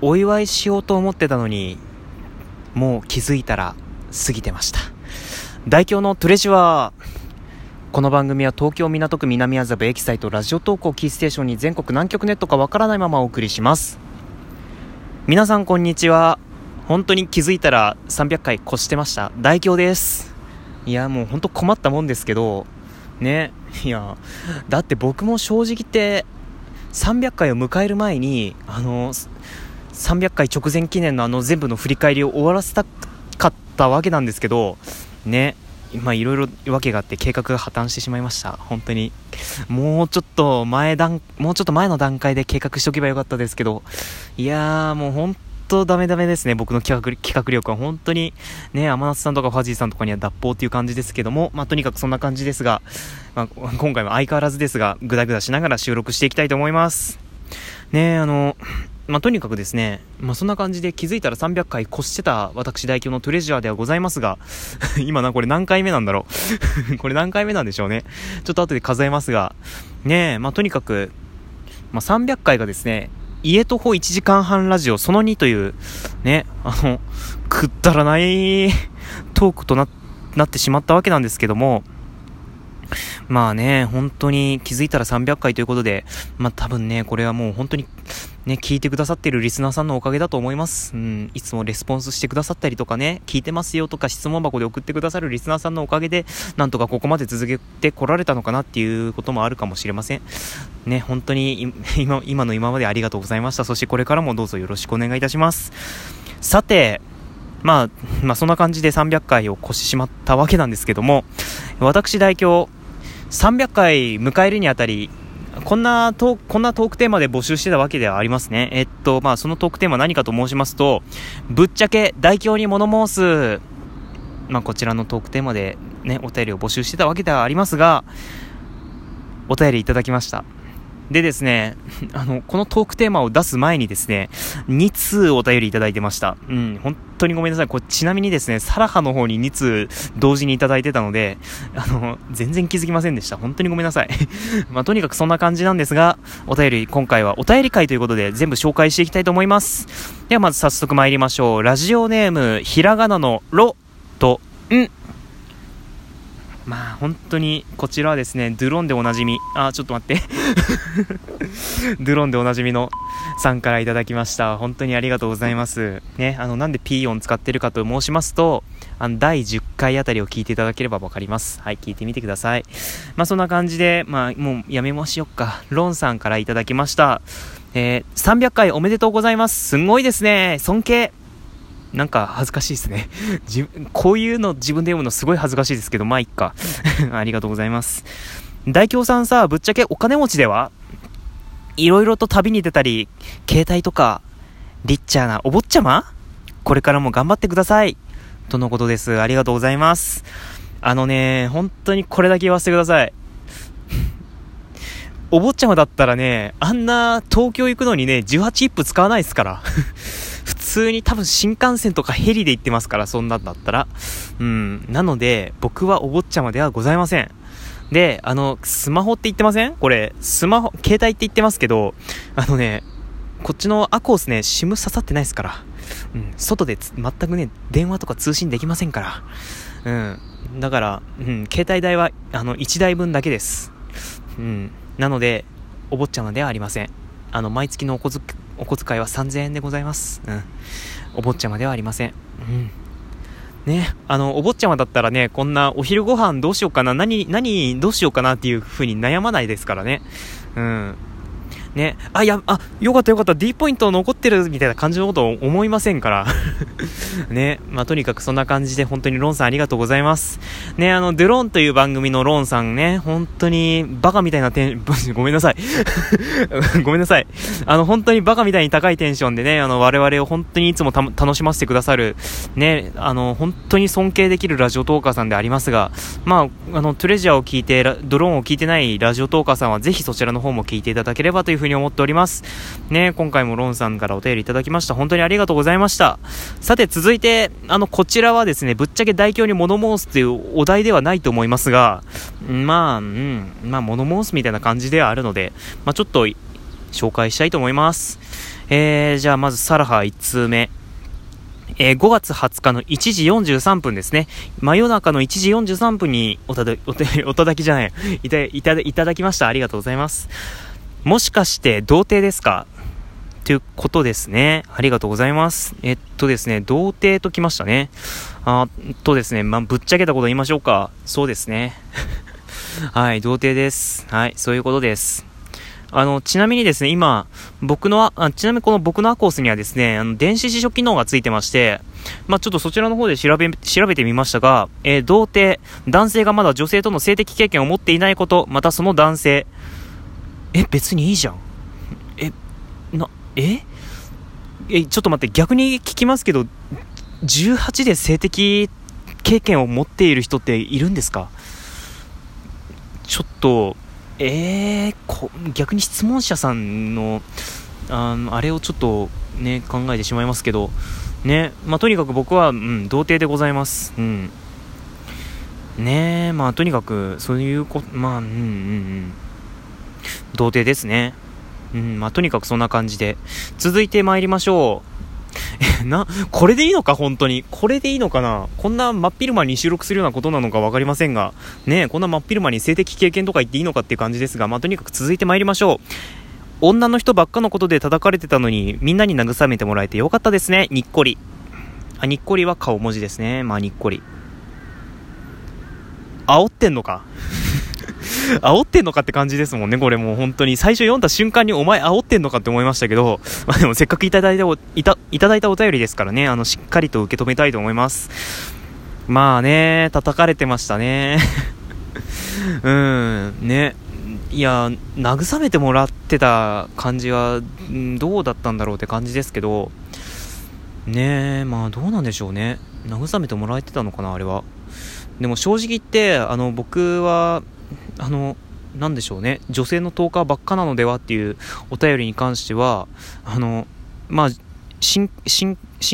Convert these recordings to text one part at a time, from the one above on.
お祝いしようと思ってたのに、もう気づいたら過ぎてました。代表のトレジは、この番組は東京港区南麻布エキサイトラジオ投稿キーステーションに全国南極ネットかわからないままお送りします。皆さんこんにちは。本当に気づいたら300回越してました。大京です。いや、もう本当困ったもんですけど、ね、いや、だって僕も正直言って、300回を迎える前に、あの、300回直前記念のあの全部の振り返りを終わらせたかったわけなんですけど、ね、まあいろいろ訳があって計画が破綻してしまいました。本当に。もうちょっと前段、もうちょっと前の段階で計画しとけばよかったですけど、いやーもう本当ダメダメですね。僕の企画、企画力は本当に、ね、天夏さんとかファジーさんとかには脱法っていう感じですけども、まあとにかくそんな感じですが、まあ今回は相変わらずですが、ぐだぐだしながら収録していきたいと思います。ねあの、まあ、とにかくですね、まあ、そんな感じで気づいたら300回越してた私代表のトレジャーではございますが、今な、これ何回目なんだろう？これ何回目なんでしょうね？ちょっと後で数えますが、ねえ、まあ、とにかく、まあ、300回がですね、家徒歩1時間半ラジオその2という、ね、あの、くったらないトークとな、なってしまったわけなんですけども、まあね、本当に気づいたら300回ということで、まあ多分ね、これはもう本当にね、聞いてくださってるリスナーさんのおかげだと思います。うん、いつもレスポンスしてくださったりとかね、聞いてますよとか質問箱で送ってくださるリスナーさんのおかげで、なんとかここまで続けてこられたのかなっていうこともあるかもしれません。ね、本当に今、今の今までありがとうございました。そしてこれからもどうぞよろしくお願いいたします。さて、まあ、まあ、そんな感じで300回を越してしまったわけなんですけども、私代表、300回迎えるにあたり、こんなトこんなトークテーマで募集してたわけではありますね。えっと、まあ、そのトークテーマ何かと申しますと、ぶっちゃけ大凶に物申す、まあ、こちらのトークテーマでね、お便りを募集してたわけではありますが、お便りいただきました。でですね、あの、このトークテーマを出す前にですね、2通お便りいただいてました。うん、本当にごめんなさい。これちなみにですね、サラハの方に2通同時にいただいてたので、あの、全然気づきませんでした。本当にごめんなさい。まあ、とにかくそんな感じなんですが、お便り、今回はお便り会ということで全部紹介していきたいと思います。ではまず早速参りましょう。ラジオネーム、ひらがなのろとんまあ本当にこちらはですね、ドゥロンでおなじみ、あ、ちょっと待って ドゥロンでおなじみのさんからいただきました。本当にありがとうございます。ね、あの、なんでピー音使ってるかと申しますと、あの、第10回あたりを聞いていただければわかります。はい、聞いてみてください。まあそんな感じで、まあもうやめましょうか。ロンさんからいただきました。えー、300回おめでとうございます。すごいですね。尊敬。なんか恥ずかしいですね。じこういうの自分で読むのすごい恥ずかしいですけど、まあいっか。ありがとうございます。大京さんさ、ぶっちゃけお金持ちではいろいろと旅に出たり、携帯とか、リッチャーなお坊ちゃまこれからも頑張ってください。とのことです。ありがとうございます。あのね、本当にこれだけ言わせてください。お坊ちゃまだったらね、あんな東京行くのにね、18一歩使わないですから。普通に多分新幹線とかヘリで行ってますから、そんなんだったら。うん。なので、僕はお坊ちゃまではございません。で、あの、スマホって言ってません？これ、スマホ、携帯って言ってますけど、あのね、こっちのアコースね、SIM 刺さってないですから。うん、外で全くね、電話とか通信できませんから。うん。だから、うん、携帯代は、あの、1台分だけです。うん。なので、お坊ちゃまではありません。あの、毎月のお小遣お小遣いは3000円でございます。うん。お坊ちゃまではありません。うん。ね、あの、お坊ちゃまだったらね、こんなお昼ご飯どうしようかな、何、何、どうしようかなっていう風に悩まないですからね。うん。ね、あ、や、あ、よかったよかった、D ポイント残ってるみたいな感じのことを思いませんから。ね、まあ、とにかくそんな感じで本当にロンさんありがとうございます。ね、あの、ドゥロンという番組のロンさんね、本当にバカみたいなテン、ごめんなさい。ごめんなさい。あの、本当にバカみたいに高いテンションでね、あの、我々を本当にいつも楽しませてくださる、ね、あの、本当に尊敬できるラジオトーカーさんでありますが、まあ、あの、トレジャーを聞いて、ドローンを聞いてないラジオトーカーさんはぜひそちらの方も聞いていただければというふうふうに思っております。ね、今回もロンさんからお便りいただきました。本当にありがとうございました。さて、続いて、あの、こちらはですね、ぶっちゃけ大凶に物申すというお題ではないと思いますが、まあ、うん、まあ、物申すみたいな感じではあるので、まあ、ちょっと、紹介したいと思います。えー、じゃあまずサラハ1通目。えー、5月20日の1時43分ですね。真夜中の1時43分におただ、おた、おただきじゃない。いた、いた、いただきました。ありがとうございます。もしかして、童貞ですか？ということですね。ありがとうございます。えっとですね、童貞ときましたね。あとですね、まあ、ぶっちゃけたこと言いましょうか。そうですね。はい、童貞です。はい、そういうことです。あの、ちなみにですね、今、僕の、あちなみにこの僕のアコースにはですね、あの、電子辞書機能がついてまして、まあ、ちょっとそちらの方で調べ、調べてみましたが、えー、童貞、男性がまだ女性との性的経験を持っていないこと、またその男性、え、別にいいじゃん。え、な、え？え、ちょっと待って、逆に聞きますけど、18で性的経験を持っている人っているんですか？ちょっと、えー、こ逆に質問者さんのあのあれをちょっとね考えてしまいますけどねまあ、とにかく僕は、うん、童貞でございます、うん、ねえまあとにかくそういうことまあうんうんうん。童貞ですねうんまあとにかくそんな感じで続いて参りましょうえ な、これでいいのか？本当に。これでいいのかな？こんな真っ昼間に収録するようなことなのか分かりませんが、ねこんな真っ昼間に性的経験とか言っていいのかっていう感じですが、まあ、とにかく続いて参りましょう。女の人ばっかのことで叩かれてたのに、みんなに慰めてもらえてよかったですね。にっこり。あ、にっこりは顔文字ですね。まあ、にっこり。煽ってんのか？煽ってんのかって感じですもんね、これもう本当に。最初読んだ瞬間にお前煽ってんのかって思いましたけど、まあでもせっかくいただいたいた、いただいたお便りですからね、あの、しっかりと受け止めたいと思います。まあね、叩かれてましたね。うん、ね。いや、慰めてもらってた感じは、どうだったんだろうって感じですけど、ねえ、まあどうなんでしょうね。慰めてもらえてたのかな、あれは。でも正直言って、あの、僕は、あの、なんでしょうね、女性のトーカーばっかなのではっていうお便りに関しては、あの、まあ、真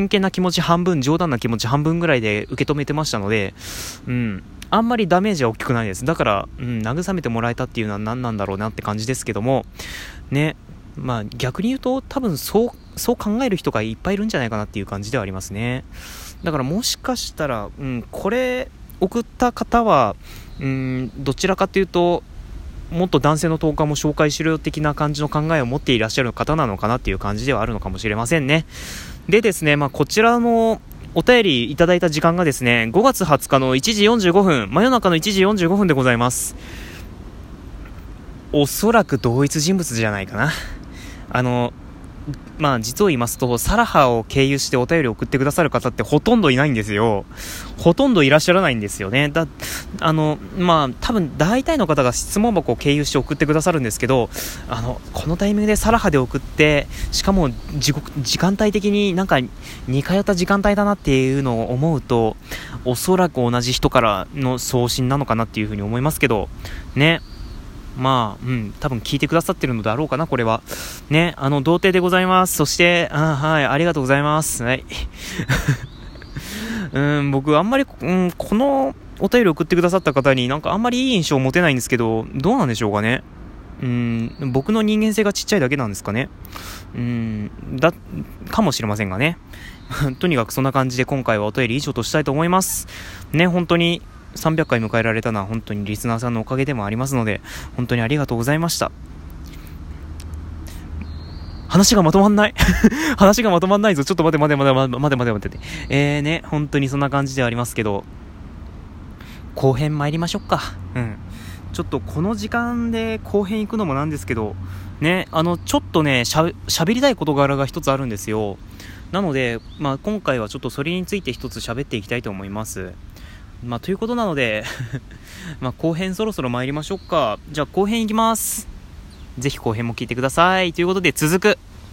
剣な気持ち半分、冗談な気持ち半分ぐらいで受け止めてましたので、うん、あんまりダメージは大きくないです。だから、うん、慰めてもらえたっていうのは何なんだろうなって感じですけども、ね、まあ逆に言うと多分そう、そう考える人がいっぱいいるんじゃないかなっていう感じではありますね。だからもしかしたら、うん、これ送った方は、うんどちらかというともっと男性の10日も紹介しろよ的な感じの考えを持っていらっしゃる方なのかなっていう感じではあるのかもしれませんね。でですね、まあ、こちらのお便りいただいた時間がですね、5月20日の1時45分、真夜中の1時45分でございます。おそらく同一人物じゃないかな。あの、まあ実を言いますと、サラハを経由してお便り送ってくださる方ってほとんどいないんですよ。ほとんどいらっしゃらないんですよね。だ、あの、まあ多分大体の方が質問箱を経由して送ってくださるんですけど、あの、このタイミングでサラハで送って、しかも時時間帯的になんか似通った時間帯だなっていうのを思うと、おそらく同じ人からの送信なのかなっていうふうに思いますけど、ね。まあ、うん、多分聞いてくださってるのだろうかな、これは。ね、あの、童貞でございます。そして、あはい、ありがとうございます。はい。うん、僕、あんまり、うん、このお便り送ってくださった方になんかあんまりいい印象を持てないんですけど、どうなんでしょうかね。うん、僕の人間性がちっちゃいだけなんですかね。うん、だ、かもしれませんがね。とにかくそんな感じで今回はお便り以上としたいと思います。ね、本当に300回迎えられたのは本当にリスナーさんのおかげでもありますので、本当にありがとうございました。話がまとまんない 話がまとまんないぞ。ちょっと待て待て待て待て待て待て待て。えーね、本当にそんな感じではありますけど、後編参りましょうか。うん。ちょっとこの時間で後編行くのもなんですけど、ね、あの、ちょっとね、しゃ、喋りたい事柄が一つあるんですよ。なので、まあ今回はちょっとそれについて一つ喋っていきたいと思います。まあ、ということなので ま、後編そろそろ参りましょうか。じゃあ後編いきます。ぜひ後編も聞いてください。ということで続く。